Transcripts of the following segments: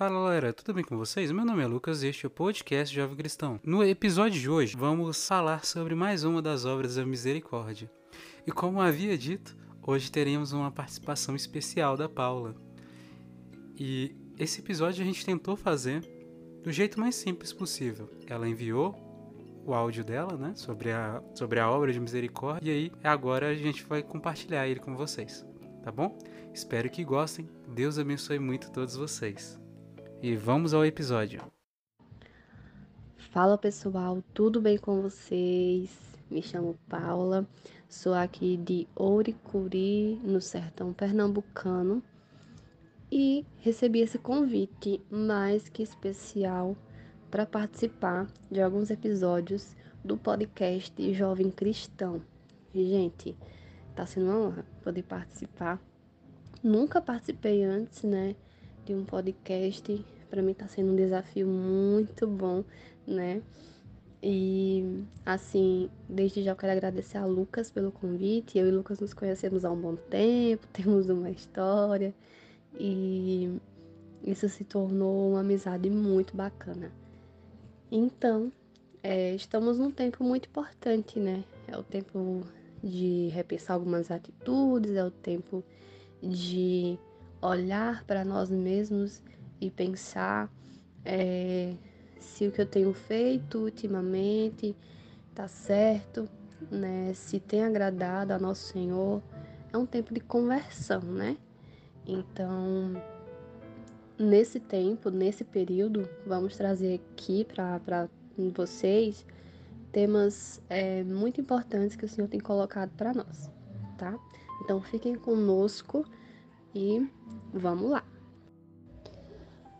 Fala galera, tudo bem com vocês? Meu nome é Lucas e este é o podcast Jovem Cristão. No episódio de hoje vamos falar sobre mais uma das obras da misericórdia. E como havia dito, hoje teremos uma participação especial da Paula. E esse episódio a gente tentou fazer do jeito mais simples possível. Ela enviou o áudio dela, né, sobre a, sobre a obra de misericórdia, e aí agora a gente vai compartilhar ele com vocês, tá bom? Espero que gostem. Deus abençoe muito todos vocês. E vamos ao episódio. Fala pessoal, tudo bem com vocês? Me chamo Paula, sou aqui de Ouricuri, no sertão pernambucano, e recebi esse convite mais que especial para participar de alguns episódios do podcast Jovem Cristão. gente, tá sendo uma honra poder participar. Nunca participei antes, né? De um podcast. Para mim está sendo um desafio muito bom, né? E assim, desde já eu quero agradecer a Lucas pelo convite. Eu e Lucas nos conhecemos há um bom tempo, temos uma história e isso se tornou uma amizade muito bacana. Então, é, estamos num tempo muito importante, né? É o tempo de repensar algumas atitudes, é o tempo de olhar para nós mesmos e pensar é, se o que eu tenho feito ultimamente está certo, né? Se tem agradado a nosso Senhor. É um tempo de conversão, né? Então, nesse tempo, nesse período, vamos trazer aqui para vocês temas é, muito importantes que o Senhor tem colocado para nós, tá? Então, fiquem conosco e vamos lá.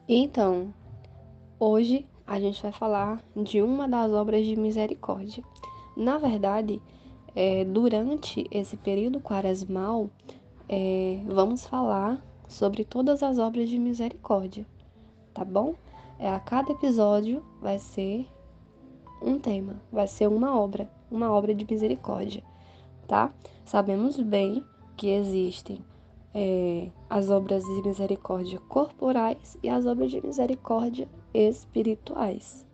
Então, hoje a gente vai falar de uma das obras de misericórdia. Na verdade, é, durante esse período quaresmal, é, vamos falar sobre todas as obras de misericórdia, tá bom? É, a cada episódio vai ser um tema, vai ser uma obra, uma obra de misericórdia, tá? Sabemos bem que existem é, as obras de misericórdia corporais e as obras de misericórdia espirituais.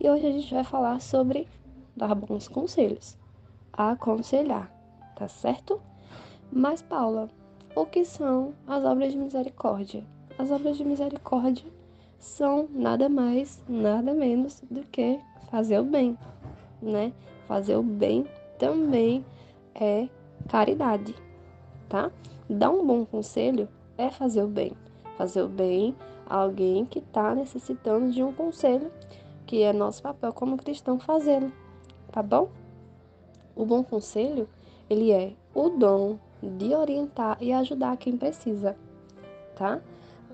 E hoje a gente vai falar sobre dar bons conselhos, aconselhar, tá certo? Mas, Paula, o que são as obras de misericórdia? As obras de misericórdia são nada mais, nada menos do que fazer o bem, né? Fazer o bem também é caridade, tá? Dar um bom conselho é fazer o bem. Fazer o bem a alguém que está necessitando de um conselho, que é nosso papel como cristão fazê-lo, tá bom? O bom conselho, ele é o dom de orientar e ajudar quem precisa, tá?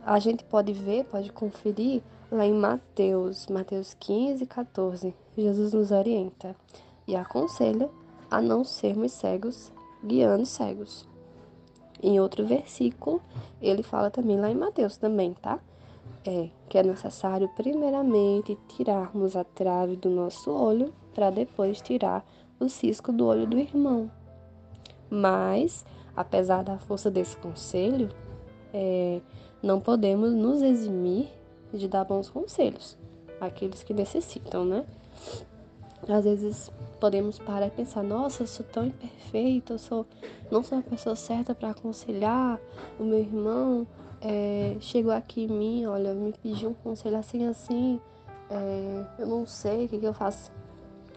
A gente pode ver, pode conferir lá em Mateus, Mateus 15, 14. Jesus nos orienta e aconselha a não sermos cegos, guiando cegos. Em outro versículo, ele fala também lá em Mateus também, tá? É que é necessário primeiramente tirarmos a trave do nosso olho para depois tirar o cisco do olho do irmão. Mas, apesar da força desse conselho, é, não podemos nos eximir de dar bons conselhos àqueles que necessitam, né? Às vezes podemos parar e pensar, nossa, eu sou tão imperfeito, eu sou, não sou a pessoa certa para aconselhar o meu irmão. É, chegou aqui em mim, olha, me pediu um conselho assim, assim, é, eu não sei o que, que eu faço.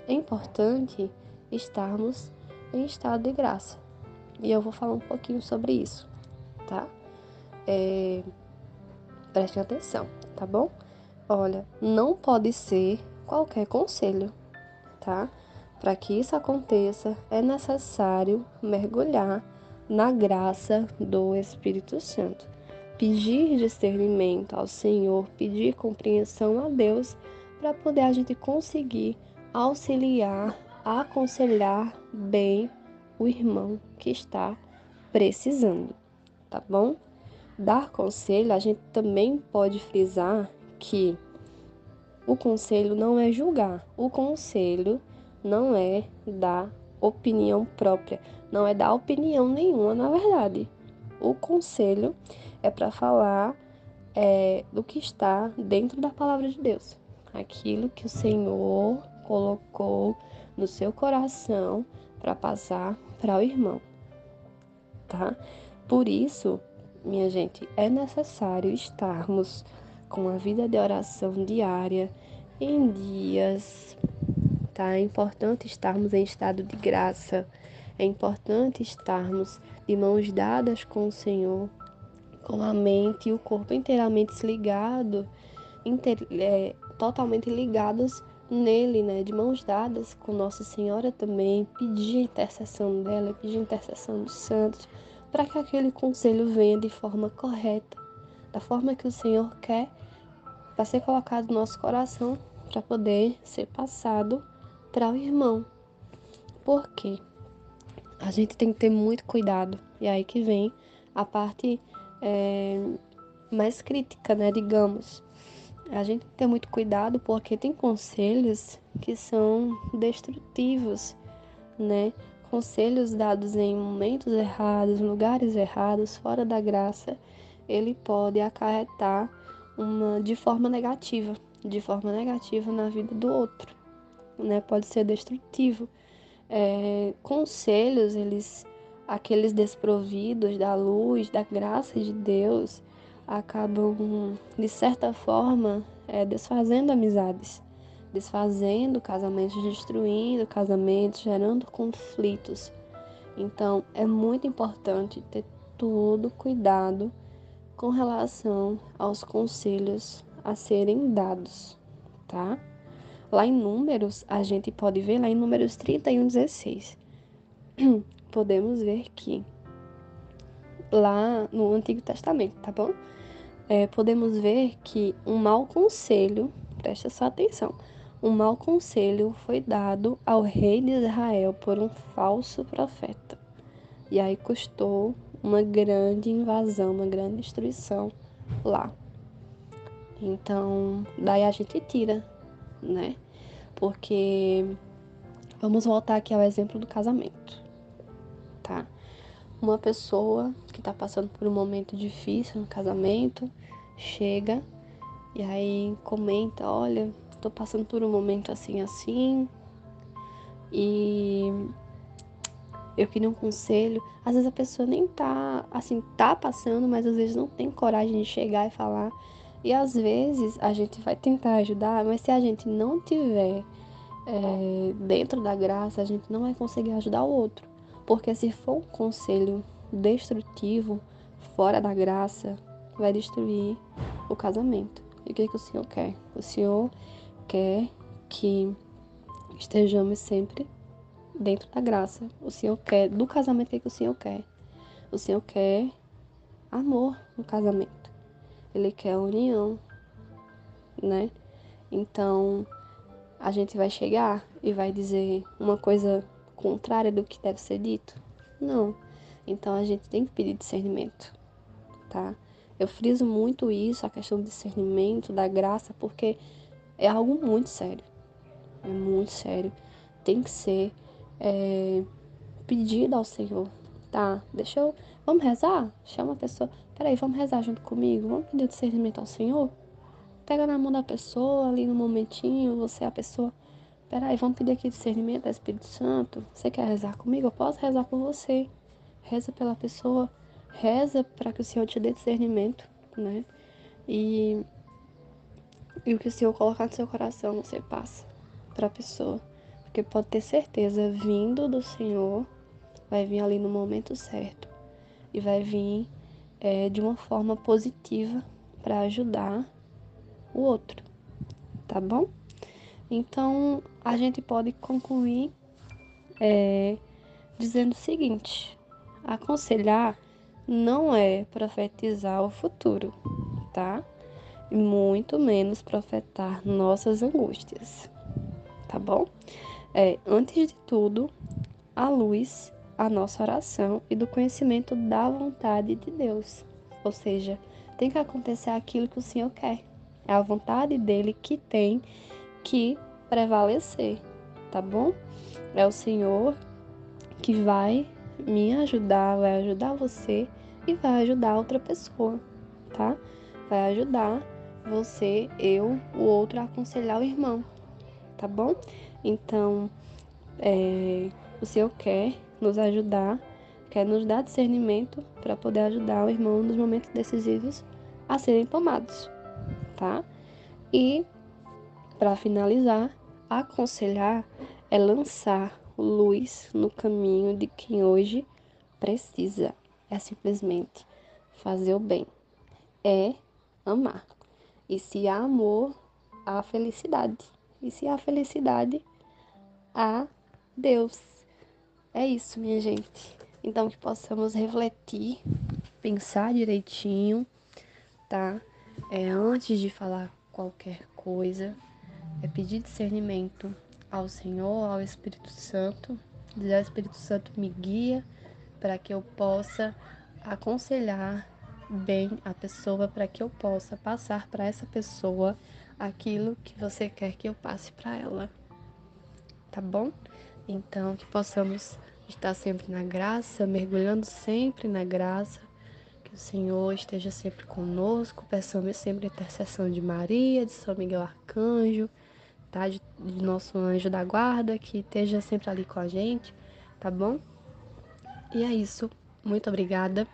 É importante estarmos em estado de graça. E eu vou falar um pouquinho sobre isso, tá? É, prestem atenção, tá bom? Olha, não pode ser qualquer conselho tá? Para que isso aconteça, é necessário mergulhar na graça do Espírito Santo. Pedir discernimento ao Senhor, pedir compreensão a Deus, para poder a gente conseguir auxiliar, aconselhar bem o irmão que está precisando, tá bom? Dar conselho, a gente também pode frisar que o conselho não é julgar, o conselho não é dar opinião própria, não é dar opinião nenhuma, na verdade. O conselho é para falar é, do que está dentro da palavra de Deus. Aquilo que o Senhor colocou no seu coração para passar para o irmão, tá? Por isso, minha gente, é necessário estarmos com a vida de oração diária em dias, tá? É importante estarmos em estado de graça, é importante estarmos de mãos dadas com o Senhor, com a mente e o corpo inteiramente ligado, inter, é, totalmente ligados nele, né, de mãos dadas com Nossa Senhora também, pedir intercessão dela, pedir intercessão dos santos, para que aquele conselho venha de forma correta, da forma que o Senhor quer, para ser colocado no nosso coração, para poder ser passado para o irmão. Por quê? A gente tem que ter muito cuidado. E aí que vem a parte é, mais crítica, né? Digamos. A gente tem que ter muito cuidado porque tem conselhos que são destrutivos, né? conselhos dados em momentos errados, lugares errados, fora da graça, ele pode acarretar uma de forma negativa, de forma negativa na vida do outro, né? Pode ser destrutivo. É, conselhos, eles, aqueles desprovidos da luz, da graça de Deus, acabam de certa forma é, desfazendo amizades desfazendo casamentos, destruindo casamentos, gerando conflitos. Então, é muito importante ter todo cuidado com relação aos conselhos a serem dados, tá? Lá em Números, a gente pode ver lá em Números 31, 16. Podemos ver que lá no Antigo Testamento, tá bom? É, podemos ver que um mau conselho, presta só atenção, um mau conselho foi dado ao rei de Israel por um falso profeta. E aí custou uma grande invasão, uma grande destruição lá. Então, daí a gente tira, né? Porque vamos voltar aqui ao exemplo do casamento, tá? Uma pessoa que tá passando por um momento difícil no casamento chega e aí comenta: olha, tô passando por um momento assim, assim, e eu queria um conselho. Às vezes a pessoa nem tá, assim, tá passando, mas às vezes não tem coragem de chegar e falar. E às vezes a gente vai tentar ajudar, mas se a gente não tiver é, dentro da graça, a gente não vai conseguir ajudar o outro. Porque se for um conselho destrutivo, fora da graça, vai destruir o casamento. E o que, que o Senhor quer? O Senhor quer que estejamos sempre dentro da graça. O Senhor quer, do casamento, o que o Senhor quer? O Senhor quer amor no casamento. Ele quer união, né? Então, a gente vai chegar e vai dizer uma coisa contrária do que deve ser dito? Não. Então, a gente tem que pedir discernimento, tá? Eu friso muito isso, a questão do discernimento, da graça, porque é algo muito sério. É muito sério. Tem que ser é, pedido ao Senhor. Tá, deixa eu. Vamos rezar? Chama a pessoa. Peraí, vamos rezar junto comigo? Vamos pedir discernimento ao Senhor? Pega na mão da pessoa ali no momentinho, você é a pessoa. Peraí, vamos pedir aqui discernimento ao Espírito Santo. Você quer rezar comigo? Eu posso rezar por você. Reza pela pessoa. Reza para que o Senhor te dê discernimento, né? E e o que o Senhor colocar no seu coração, você passa para a pessoa. Porque pode ter certeza, vindo do Senhor, vai vir ali no momento certo. E vai vir é, de uma forma positiva para ajudar o outro. Tá bom? Então, a gente pode concluir é, dizendo o seguinte: aconselhar não é profetizar o futuro, tá? e muito menos profetar nossas angústias. Tá bom? É, antes de tudo, a luz, a nossa oração e do conhecimento da vontade de Deus. Ou seja, tem que acontecer aquilo que o Senhor quer. É a vontade dele que tem que prevalecer, tá bom? É o Senhor que vai me ajudar, vai ajudar você e vai ajudar outra pessoa, tá? vai ajudar você, eu, o outro a aconselhar o irmão, tá bom? Então, é, o Senhor quer nos ajudar, quer nos dar discernimento para poder ajudar o irmão nos momentos decisivos a serem tomados, tá? E, para finalizar, aconselhar é lançar luz no caminho de quem hoje precisa. É simplesmente fazer o bem. É amar. E se há amor, há felicidade. E se há felicidade, há Deus. É isso, minha gente. Então que possamos refletir, pensar direitinho, tá? É antes de falar qualquer coisa, é pedir discernimento ao Senhor, ao Espírito Santo, dizer ao Espírito Santo me guia para que eu possa aconselhar bem a pessoa, para que eu possa passar para essa pessoa aquilo que você quer que eu passe para ela. Tá bom? Então, que possamos estar sempre na graça, mergulhando sempre na graça, que o Senhor esteja sempre conosco, peçamos sempre a intercessão de Maria, de São Miguel Arcanjo, tá? De, de nosso anjo da guarda, que esteja sempre ali com a gente, tá bom? E é isso. Muito obrigada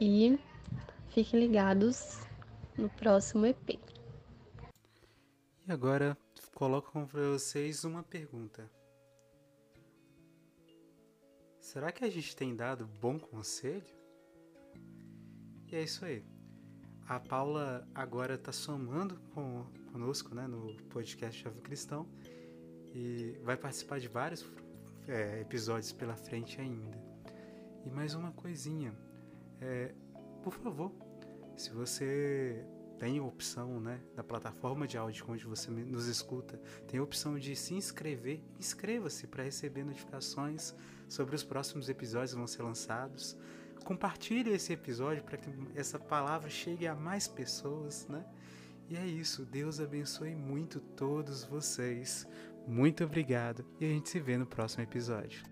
e fiquem ligados no próximo EP. E agora coloco para vocês uma pergunta. Será que a gente tem dado bom conselho? E é isso aí. A Paula agora está somando com, conosco né, no podcast Jovem Cristão e vai participar de vários é, episódios pela frente ainda. E mais uma coisinha, é, por favor, se você tem a opção né, da plataforma de áudio onde você nos escuta, tem a opção de se inscrever, inscreva-se para receber notificações sobre os próximos episódios que vão ser lançados. Compartilhe esse episódio para que essa palavra chegue a mais pessoas, né? E é isso. Deus abençoe muito todos vocês. Muito obrigado e a gente se vê no próximo episódio.